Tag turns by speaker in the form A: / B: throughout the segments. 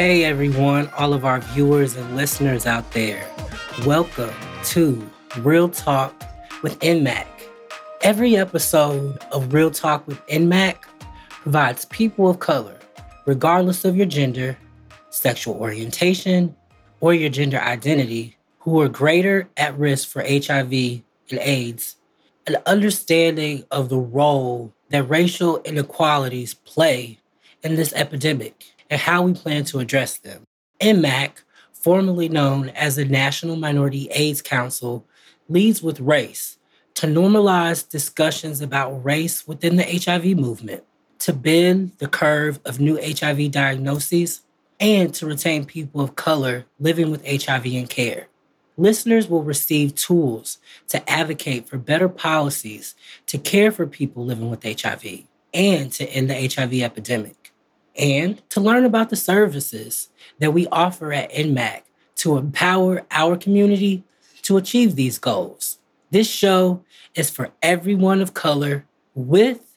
A: Hey everyone, all of our viewers and listeners out there. Welcome to Real Talk with NMAC. Every episode of Real Talk with NMAC provides people of color, regardless of your gender, sexual orientation, or your gender identity, who are greater at risk for HIV and AIDS, an understanding of the role that racial inequalities play in this epidemic and how we plan to address them. NMAC, formerly known as the National Minority AIDS Council, leads with race to normalize discussions about race within the HIV movement, to bend the curve of new HIV diagnoses, and to retain people of color living with HIV and care. Listeners will receive tools to advocate for better policies to care for people living with HIV and to end the HIV epidemic and to learn about the services that we offer at NMAC to empower our community to achieve these goals. This show is for everyone of color with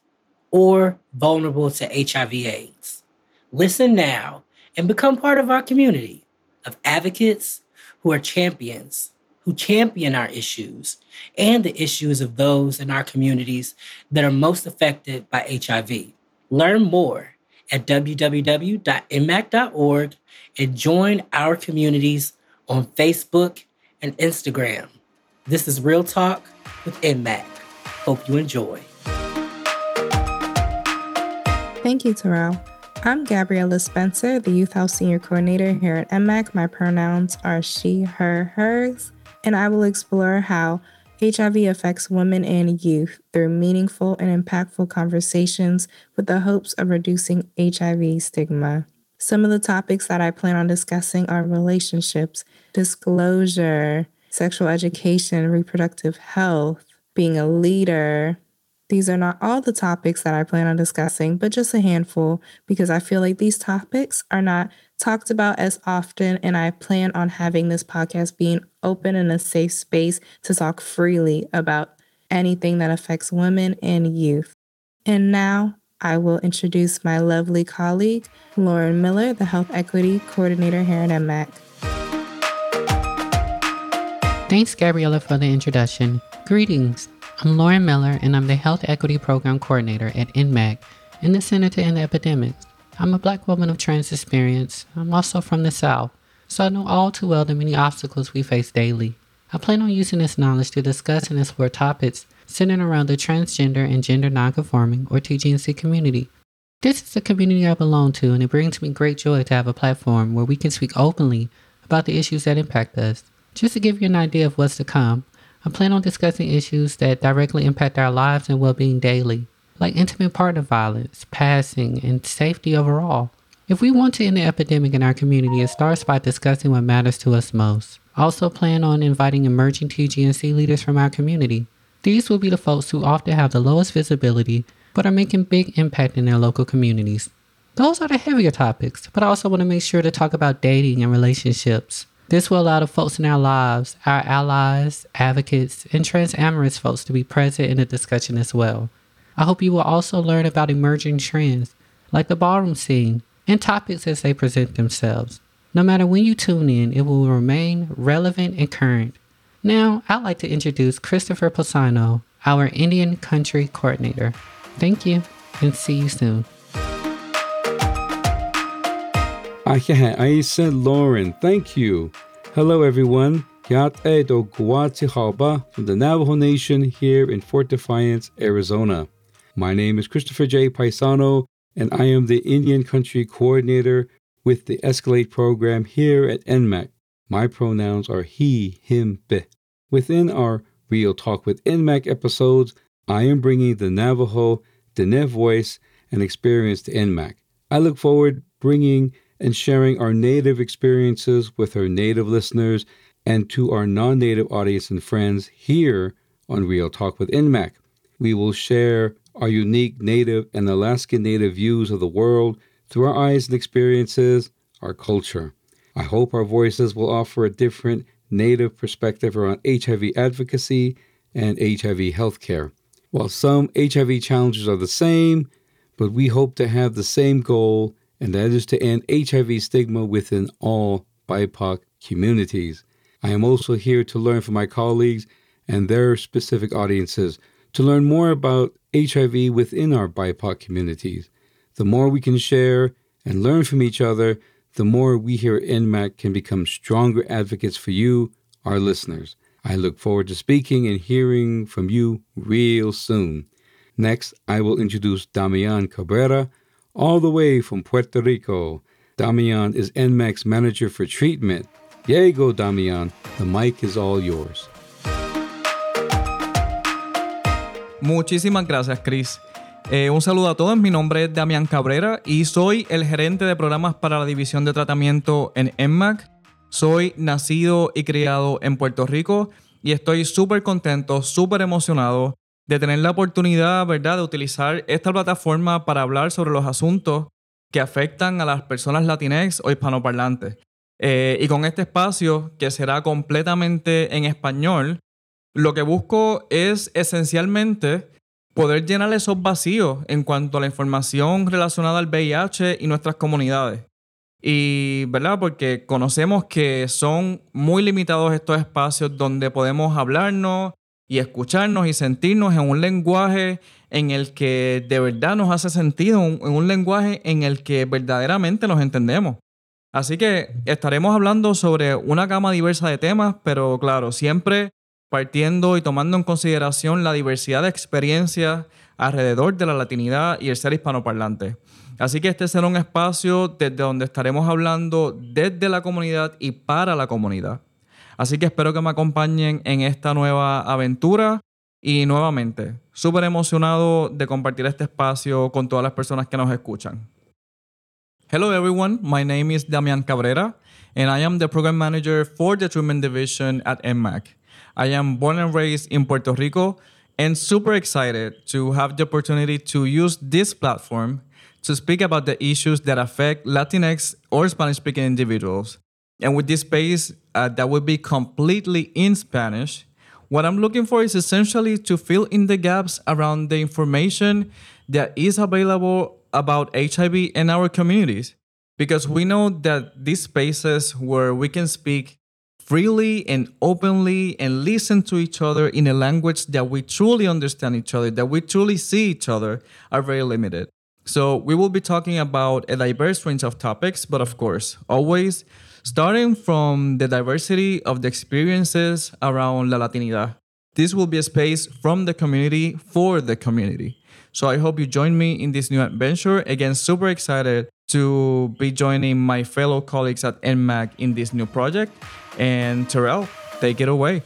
A: or vulnerable to HIV/AIDS. Listen now and become part of our community of advocates who are champions, who champion our issues and the issues of those in our communities that are most affected by HIV. Learn more at www.nmac.org and join our communities on Facebook and Instagram. This is Real Talk with NMAC. Hope you enjoy.
B: Thank you, Terrell. I'm Gabriella Spencer, the Youth House Senior Coordinator here at NMAC. My pronouns are she, her, hers, and I will explore how HIV affects women and youth through meaningful and impactful conversations with the hopes of reducing HIV stigma. Some of the topics that I plan on discussing are relationships, disclosure, sexual education, reproductive health, being a leader, these are not all the topics that I plan on discussing, but just a handful because I feel like these topics are not talked about as often. And I plan on having this podcast being open and a safe space to talk freely about anything that affects women and youth. And now I will introduce my lovely colleague, Lauren Miller, the Health Equity Coordinator here at NMAC.
C: Thanks, Gabriella, for the introduction. Greetings. I'm Lauren Miller, and I'm the Health Equity Program Coordinator at NMAC in the Center to End Epidemics. I'm a black woman of trans experience. I'm also from the South, so I know all too well the many obstacles we face daily. I plan on using this knowledge to discuss and explore topics centered around the transgender and gender nonconforming, or TGNC community. This is the community I belong to, and it brings me great joy to have a platform where we can speak openly about the issues that impact us. Just to give you an idea of what's to come, I plan on discussing issues that directly impact our lives and well being daily, like intimate partner violence, passing, and safety overall. If we want to end the epidemic in our community, it starts by discussing what matters to us most. Also plan on inviting emerging TGNC leaders from our community. These will be the folks who often have the lowest visibility but are making big impact in their local communities. Those are the heavier topics, but I also want to make sure to talk about dating and relationships. This will allow the folks in our lives, our allies, advocates, and transamorous folks to be present in the discussion as well. I hope you will also learn about emerging trends like the ballroom scene and topics as they present themselves. No matter when you tune in, it will remain relevant and current. Now, I'd like to introduce Christopher Paisano, our Indian Country Coordinator. Thank you and see you soon.
D: Ah, I said Lauren. Thank you. Hello, everyone. From the Navajo Nation here in Fort Defiance, Arizona. My name is Christopher J. Paisano, and I am the Indian Country Coordinator with the Escalate program here at NMAC. My pronouns are he, him, be. Within our Real Talk with NMAC episodes, I am bringing the Navajo, Dene voice, and experience to NMAC. I look forward bringing and sharing our native experiences with our native listeners and to our non native audience and friends here on Real Talk with NMAC. We will share our unique native and Alaskan native views of the world through our eyes and experiences, our culture. I hope our voices will offer a different native perspective around HIV advocacy and HIV healthcare. While some HIV challenges are the same, but we hope to have the same goal and that is to end HIV stigma within all BIPOC communities. I am also here to learn from my colleagues and their specific audiences to learn more about HIV within our BIPOC communities. The more we can share and learn from each other, the more we here at NMAC can become stronger advocates for you, our listeners. I look forward to speaking and hearing from you real soon. Next, I will introduce Damian Cabrera, all the way from Puerto Rico. Damian is NMAC's manager for treatment. Yay, go Damian. The mic is all yours.
E: Muchísimas gracias, Chris. Eh, un saludo a todos, mi nombre es Damián Cabrera y soy el gerente de programas para la división de tratamiento en ENMAC. Soy nacido y criado en Puerto Rico y estoy súper contento, súper emocionado de tener la oportunidad, ¿verdad?, de utilizar esta plataforma para hablar sobre los asuntos que afectan a las personas latinex o hispanoparlantes. Eh, y con este espacio, que será completamente en español, lo que busco es esencialmente poder llenar esos vacíos en cuanto a la información relacionada al VIH y nuestras comunidades. Y, ¿verdad? Porque conocemos que son muy limitados estos espacios donde podemos hablarnos y escucharnos y sentirnos en un lenguaje en el que de verdad nos hace sentido, en un lenguaje en el que verdaderamente nos entendemos. Así que estaremos hablando sobre una gama diversa de temas, pero claro, siempre partiendo y tomando en consideración la diversidad de experiencias alrededor de la latinidad y el ser hispanoparlante. Así que este será un espacio desde donde estaremos hablando desde la comunidad y para la comunidad. Así que espero que me acompañen en esta nueva aventura y nuevamente, súper emocionado de compartir este espacio con todas las personas que nos escuchan. Hello everyone, my name is Damian Cabrera and I am the program manager for the treatment division at NMAC. I am born and raised in Puerto Rico and super excited to have the opportunity to use this platform to speak about the issues that affect Latinx or Spanish speaking individuals. And with this space uh, that will be completely in Spanish, what I'm looking for is essentially to fill in the gaps around the information that is available about HIV in our communities. Because we know that these spaces where we can speak freely and openly and listen to each other in a language that we truly understand each other, that we truly see each other, are very limited. So, we will be talking about a diverse range of topics, but of course, always starting from the diversity of the experiences around La Latinidad. This will be a space from the community for the community. So, I hope you join me in this new adventure. Again, super excited to be joining my fellow colleagues at NMAC in this new project. And Terrell, take it away.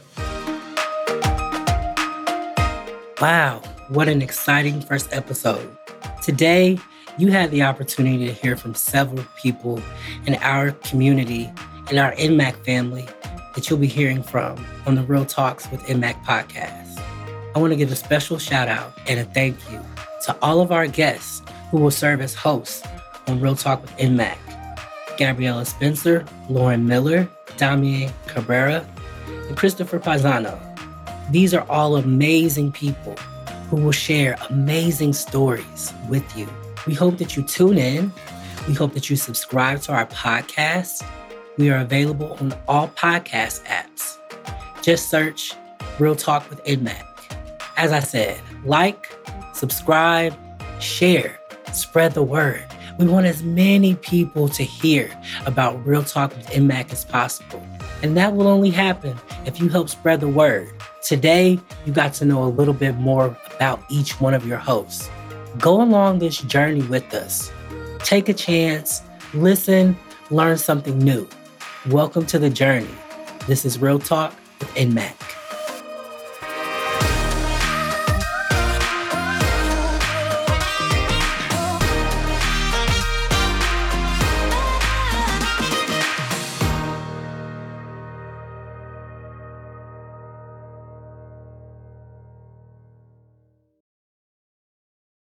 A: Wow, what an exciting first episode. Today, you had the opportunity to hear from several people in our community, in our NMAC family, that you'll be hearing from on the Real Talks with NMAC podcast. I want to give a special shout out and a thank you to all of our guests who will serve as hosts on Real Talk with NMAC. Gabriella Spencer, Lauren Miller, Damian Cabrera, and Christopher Paisano. These are all amazing people who will share amazing stories with you. We hope that you tune in. We hope that you subscribe to our podcast. We are available on all podcast apps. Just search Real Talk with NMAC. As I said, like, subscribe, share, spread the word. We want as many people to hear about Real Talk with NMAC as possible. And that will only happen if you help spread the word. Today, you got to know a little bit more about each one of your hosts. Go along this journey with us. Take a chance, listen, learn something new. Welcome to the journey. This is Real Talk with NMAC.